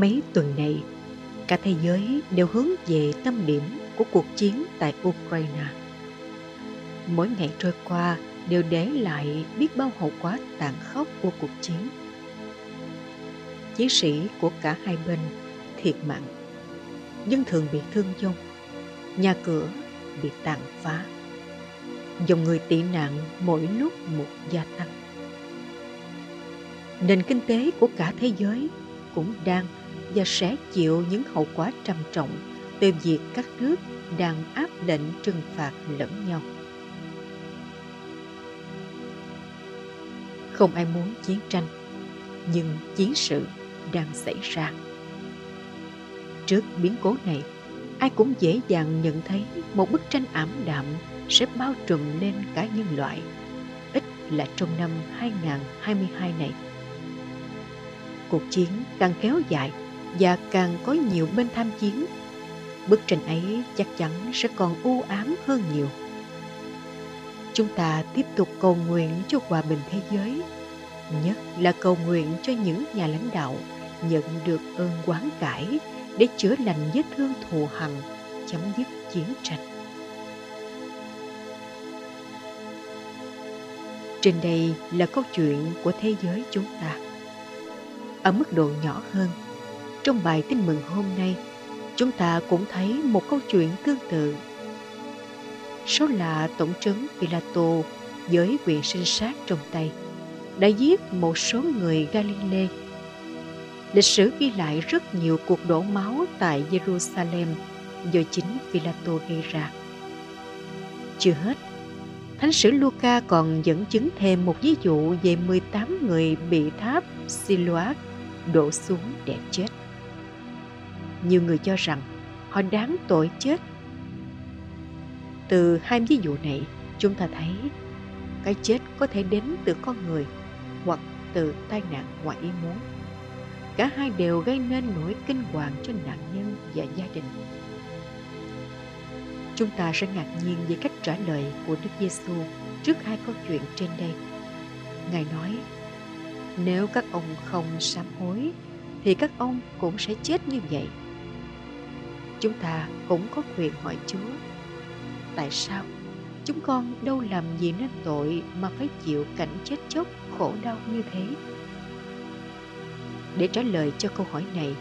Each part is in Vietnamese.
Mấy tuần này, cả thế giới đều hướng về tâm điểm của cuộc chiến tại Ukraine. Mỗi ngày trôi qua đều để lại biết bao hậu quả tàn khốc của cuộc chiến. Chiến sĩ của cả hai bên thiệt mạng, dân thường bị thương vong, nhà cửa bị tàn phá. Dòng người tị nạn mỗi lúc một gia tăng. Nền kinh tế của cả thế giới cũng đang và sẽ chịu những hậu quả trầm trọng từ việc các nước đang áp lệnh trừng phạt lẫn nhau. Không ai muốn chiến tranh, nhưng chiến sự đang xảy ra. Trước biến cố này, ai cũng dễ dàng nhận thấy một bức tranh ảm đạm sẽ bao trùm lên cả nhân loại, ít là trong năm 2022 này. Cuộc chiến càng kéo dài và càng có nhiều bên tham chiến, bức tranh ấy chắc chắn sẽ còn u ám hơn nhiều. Chúng ta tiếp tục cầu nguyện cho hòa bình thế giới, nhất là cầu nguyện cho những nhà lãnh đạo nhận được ơn quán cải để chữa lành vết thương thù hằn, chấm dứt chiến tranh. Trên đây là câu chuyện của thế giới chúng ta. Ở mức độ nhỏ hơn, trong bài tin mừng hôm nay, chúng ta cũng thấy một câu chuyện tương tự. Số là Tổng trấn Pilato với quyền sinh sát trong tay đã giết một số người Galilee. Lịch sử ghi lại rất nhiều cuộc đổ máu tại Jerusalem do chính Pilato gây ra. Chưa hết, Thánh sử Luca còn dẫn chứng thêm một ví dụ về 18 người bị tháp Siloac đổ xuống để chết nhiều người cho rằng họ đáng tội chết. Từ hai ví dụ này, chúng ta thấy cái chết có thể đến từ con người hoặc từ tai nạn ngoài ý muốn. Cả hai đều gây nên nỗi kinh hoàng cho nạn nhân và gia đình. Chúng ta sẽ ngạc nhiên về cách trả lời của Đức Giêsu trước hai câu chuyện trên đây. Ngài nói, nếu các ông không sám hối, thì các ông cũng sẽ chết như vậy chúng ta cũng có quyền hỏi Chúa tại sao chúng con đâu làm gì nên tội mà phải chịu cảnh chết chóc khổ đau như thế để trả lời cho câu hỏi này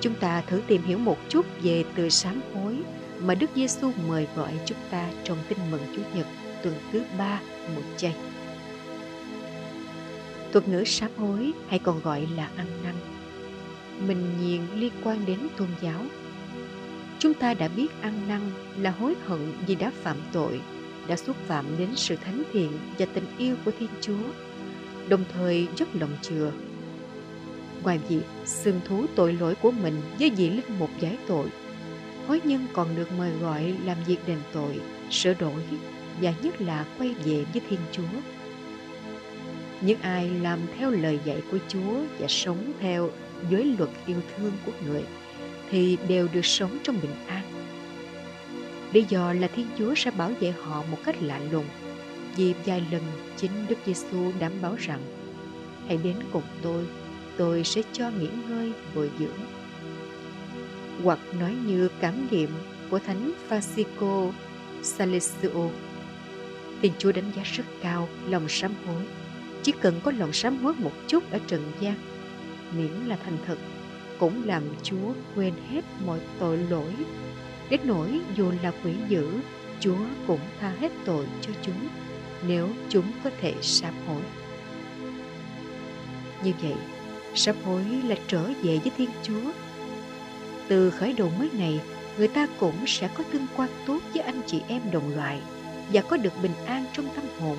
chúng ta thử tìm hiểu một chút về từ sám hối mà Đức Giêsu mời gọi chúng ta trong tin mừng Chúa Nhật tuần thứ ba một chay. Thuật ngữ sám hối hay còn gọi là ăn năn. Mình nhiên liên quan đến tôn giáo Chúng ta đã biết ăn năn là hối hận vì đã phạm tội, đã xúc phạm đến sự thánh thiện và tình yêu của Thiên Chúa, đồng thời dốc lòng chừa. Ngoài việc xưng thú tội lỗi của mình với vị linh mục giải tội, hối nhân còn được mời gọi làm việc đền tội, sửa đổi và nhất là quay về với Thiên Chúa. Những ai làm theo lời dạy của Chúa và sống theo giới luật yêu thương của người – thì đều được sống trong bình an. Lý do là Thiên Chúa sẽ bảo vệ họ một cách lạ lùng vì vài lần chính Đức Giêsu đảm bảo rằng hãy đến cùng tôi, tôi sẽ cho nghỉ ngơi bồi dưỡng. Hoặc nói như cảm nghiệm của Thánh Francisco Salesio, Thiên Chúa đánh giá rất cao lòng sám hối. Chỉ cần có lòng sám hối một chút ở trần gian miễn là thành thật cũng làm Chúa quên hết mọi tội lỗi. Đến nỗi dù là quỷ dữ, Chúa cũng tha hết tội cho chúng nếu chúng có thể sám hối. Như vậy, sám hối là trở về với Thiên Chúa. Từ khởi đầu mới này, người ta cũng sẽ có tương quan tốt với anh chị em đồng loại và có được bình an trong tâm hồn.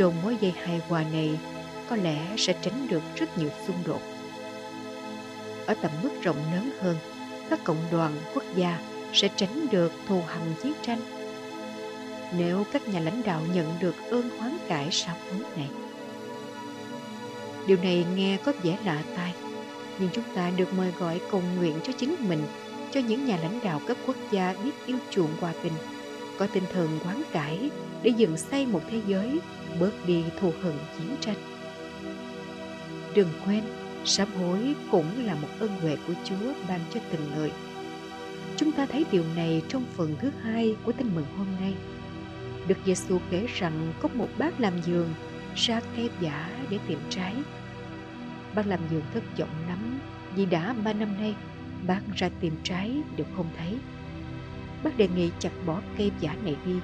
Trong mối dây hài hòa này, có lẽ sẽ tránh được rất nhiều xung đột. Ở tầm mức rộng lớn hơn các cộng đoàn quốc gia sẽ tránh được thù hằn chiến tranh. Nếu các nhà lãnh đạo nhận được ơn hoán cải sau hối này. Điều này nghe có vẻ lạ tai nhưng chúng ta được mời gọi cầu nguyện cho chính mình cho những nhà lãnh đạo cấp quốc gia biết yêu chuộng hòa bình có tinh thần quán cải để dựng xây một thế giới bớt đi thù hận chiến tranh đừng quên, Sám hối cũng là một ơn huệ của Chúa ban cho từng người. Chúng ta thấy điều này trong phần thứ hai của tin mừng hôm nay. Đức Giêsu kể rằng có một bác làm giường ra cây giả để tìm trái. Bác làm giường thất vọng lắm, vì đã ba năm nay, bác ra tìm trái đều không thấy. Bác đề nghị chặt bỏ cây giả này đi,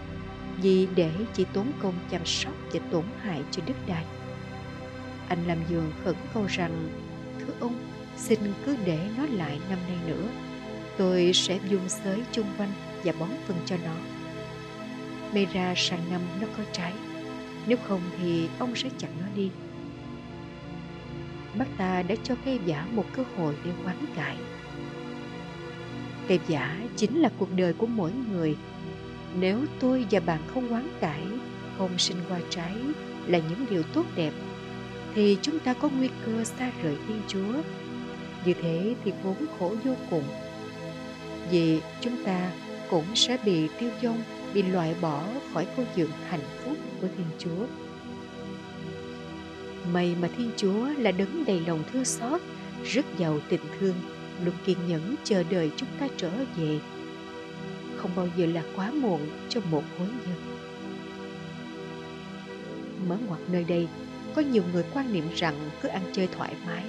vì để chỉ tốn công chăm sóc và tổn hại cho đất đai. Anh làm giường khẩn cầu rằng, thưa ông, xin cứ để nó lại năm nay nữa, tôi sẽ dùng xới chung quanh và bón phân cho nó. May ra sang năm nó có trái, nếu không thì ông sẽ chặt nó đi. Bác ta đã cho cây giả một cơ hội để quán cải cây giả chính là cuộc đời của mỗi người nếu tôi và bạn không quán cải không sinh qua trái là những điều tốt đẹp thì chúng ta có nguy cơ xa rời Thiên Chúa. Như thế thì vốn khổ vô cùng. Vì chúng ta cũng sẽ bị tiêu vong, bị loại bỏ khỏi câu chuyện hạnh phúc của Thiên Chúa. May mà Thiên Chúa là đấng đầy lòng thương xót, rất giàu tình thương, luôn kiên nhẫn chờ đợi chúng ta trở về. Không bao giờ là quá muộn cho một hối nhân. Mở ngoặt nơi đây, có nhiều người quan niệm rằng cứ ăn chơi thoải mái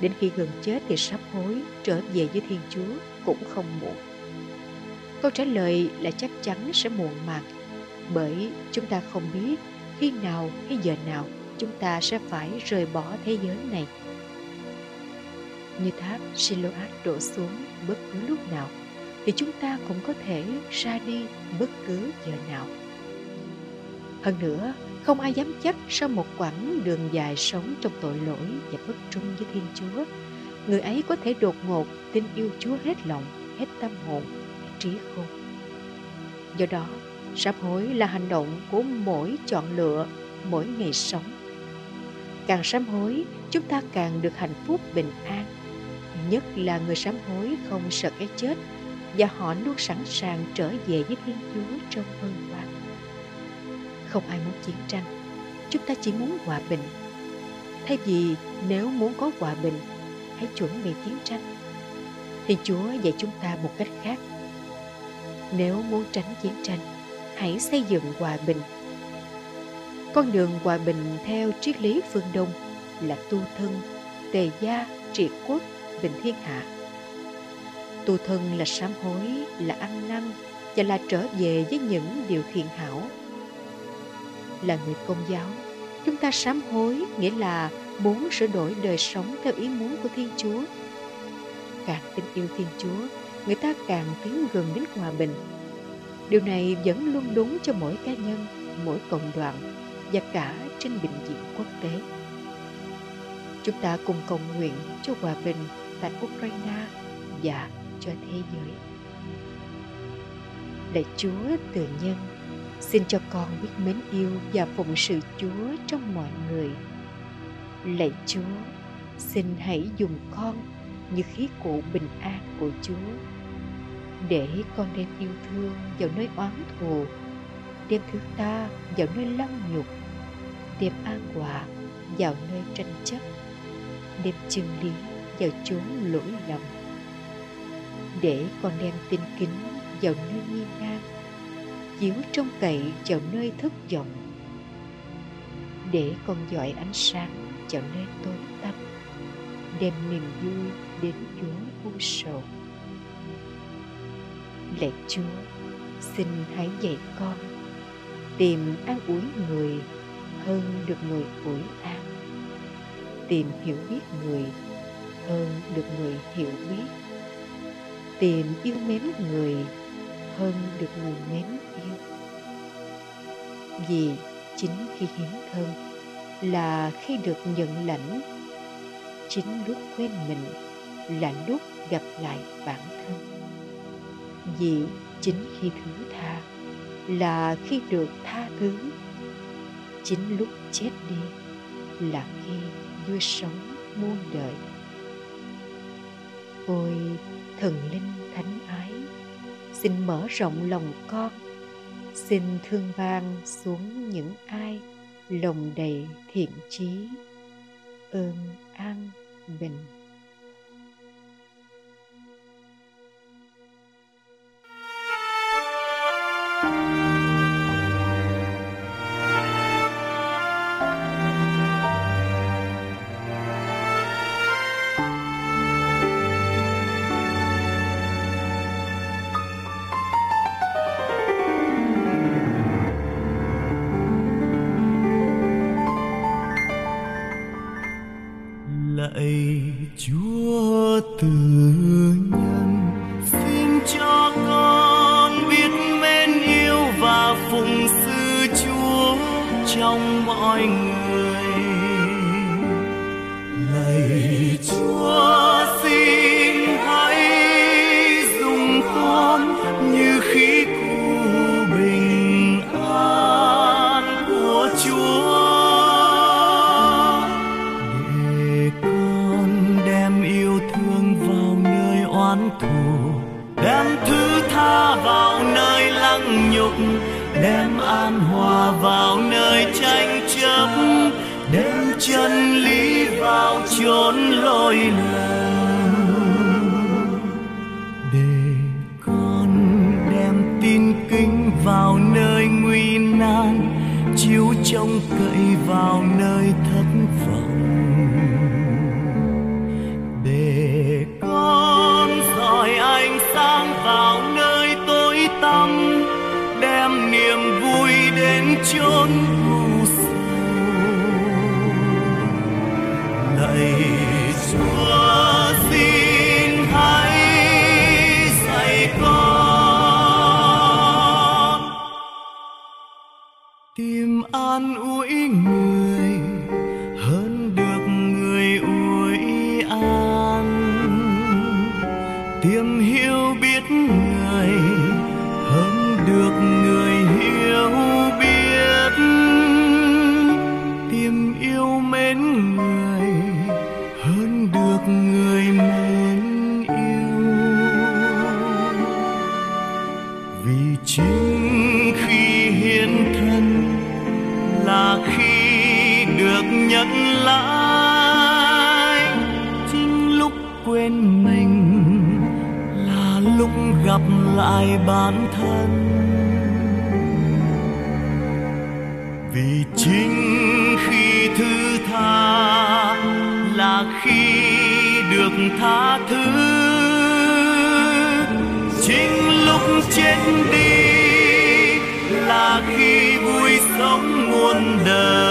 đến khi gần chết thì sắp hối, trở về với thiên chúa cũng không muộn câu trả lời là chắc chắn sẽ muộn màng bởi chúng ta không biết khi nào hay giờ nào chúng ta sẽ phải rời bỏ thế giới này như tháp Siloat đổ xuống bất cứ lúc nào thì chúng ta cũng có thể ra đi bất cứ giờ nào hơn nữa không ai dám chắc sau một quãng đường dài sống trong tội lỗi và bất trung với Thiên Chúa, người ấy có thể đột ngột tin yêu Chúa hết lòng, hết tâm hồn, hết trí khôn. Do đó, sám hối là hành động của mỗi chọn lựa, mỗi ngày sống. Càng sám hối, chúng ta càng được hạnh phúc bình an. Nhất là người sám hối không sợ cái chết và họ luôn sẵn sàng trở về với Thiên Chúa trong ơn quang. Không ai muốn chiến tranh. Chúng ta chỉ muốn hòa bình. Thay vì nếu muốn có hòa bình, hãy chuẩn bị chiến tranh. Thì Chúa dạy chúng ta một cách khác. Nếu muốn tránh chiến tranh, hãy xây dựng hòa bình. Con đường hòa bình theo triết lý phương Đông là tu thân, tề gia, trị quốc, bình thiên hạ. Tu thân là sám hối, là ăn năn và là trở về với những điều thiện hảo. Là người công giáo chúng ta sám hối nghĩa là muốn sửa đổi đời sống theo ý muốn của thiên chúa. Càng tin yêu thiên chúa người ta càng tiến gần đến hòa bình. Điều này vẫn luôn đúng cho mỗi cá nhân mỗi cộng đoàn và cả trên bệnh viện quốc tế. Chúng ta cùng cầu nguyện cho hòa bình tại ukraine và cho thế giới lạy chúa từ nhân Xin cho con biết mến yêu và phụng sự Chúa trong mọi người. Lạy Chúa, xin hãy dùng con như khí cụ bình an của Chúa để con đem yêu thương vào nơi oán thù, đem thứ ta vào nơi lăng nhục, đem an hòa vào nơi tranh chấp, đem chân lý vào chốn lỗi lầm, để con đem tin kính vào nơi nghi nan chiếu trông cậy vào nơi thất vọng để con dọi ánh sáng vào nơi tối tăm đem niềm vui đến Chúa u sầu. Lạy Chúa, xin hãy dạy con tìm an ủi người hơn được người ủi an tìm hiểu biết người hơn được người hiểu biết. Tìm yêu mến người hơn được người mến yêu. Vì chính khi hiến thân là khi được nhận lãnh, chính lúc quên mình là lúc gặp lại bản thân. Vì chính khi thứ tha là khi được tha thứ, chính lúc chết đi là khi vui sống muôn đời ôi, thần linh thánh ái, xin mở rộng lòng con. Xin thương ban xuống những ai lòng đầy thiện chí. Ơn an bình. Lạy chúa từ oán thù. Đem thứ tha vào nơi lăng nhục, đem an hòa vào nơi tranh chấp, đem chân lý vào chốn lôi lầm. Để con đem tin kính vào nơi nguy nan, chiếu trông cậy vào nơi thất vọng. Vào nơi tối tăm đem niềm vui đến chốn u sầu lạy nhận lại. Chính lúc quên mình là lúc gặp lại bản thân. Vì chính khi thứ tha là khi được tha thứ. Chính lúc chết đi là khi vui sống muôn đời.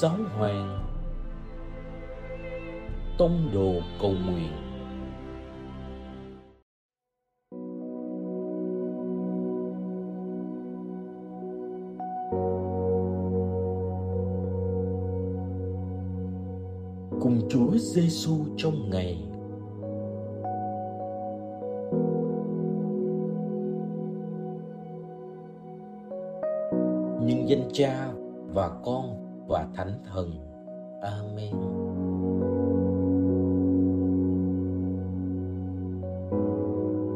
Sáu hoàng. Tông đồ cầu nguyện. Cùng Chúa Giêsu trong ngày. Nhưng danh cha và con và Thánh Thần. Amen.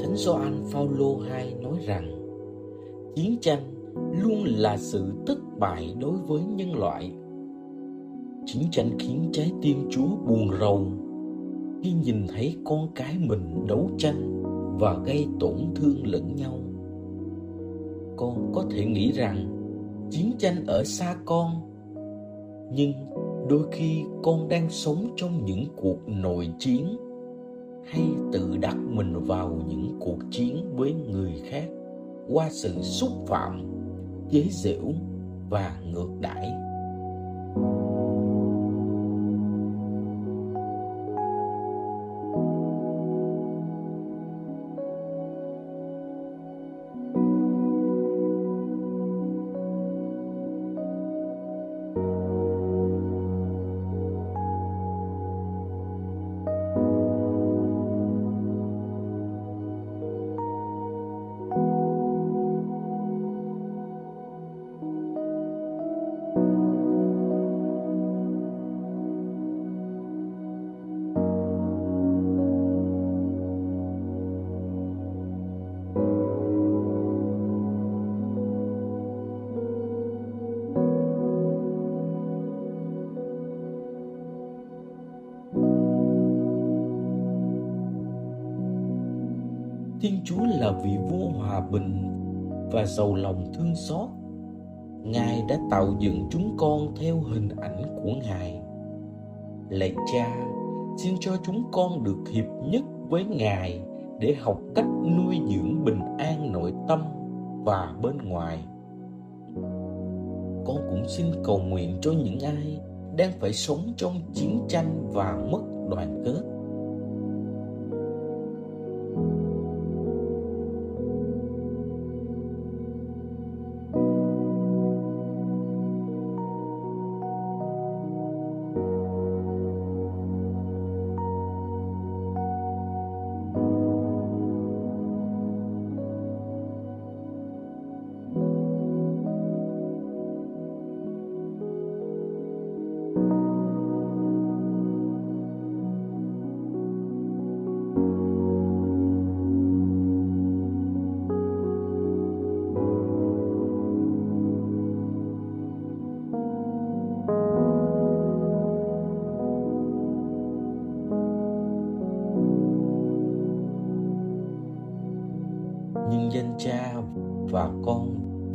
Thánh Gioan Phaolô II nói rằng, chiến tranh luôn là sự thất bại đối với nhân loại chiến tranh khiến trái tim chúa buồn rầu khi nhìn thấy con cái mình đấu tranh và gây tổn thương lẫn nhau con có thể nghĩ rằng, chiến tranh ở xa con nhưng đôi khi con đang sống trong những cuộc nội chiến, hay tự đặt mình vào những cuộc chiến với người khác qua sự xúc phạm, chế giễu và ngược đãi. Chúa là vị vua hòa bình và giàu lòng thương xót. Ngài đã tạo dựng chúng con theo hình ảnh của Ngài. Lạy Cha, xin cho chúng con được hiệp nhất với Ngài để học cách nuôi dưỡng bình an nội tâm và bên ngoài. Con cũng xin cầu nguyện cho những ai đang phải sống trong chiến tranh và mất đoàn kết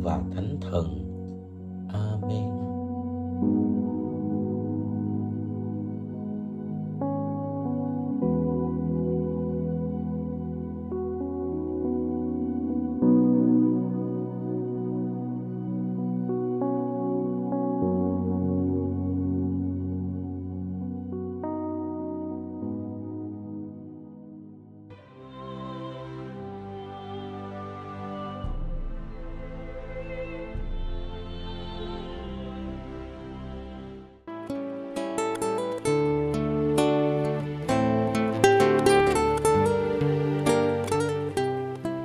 và Thánh Thần. Amen.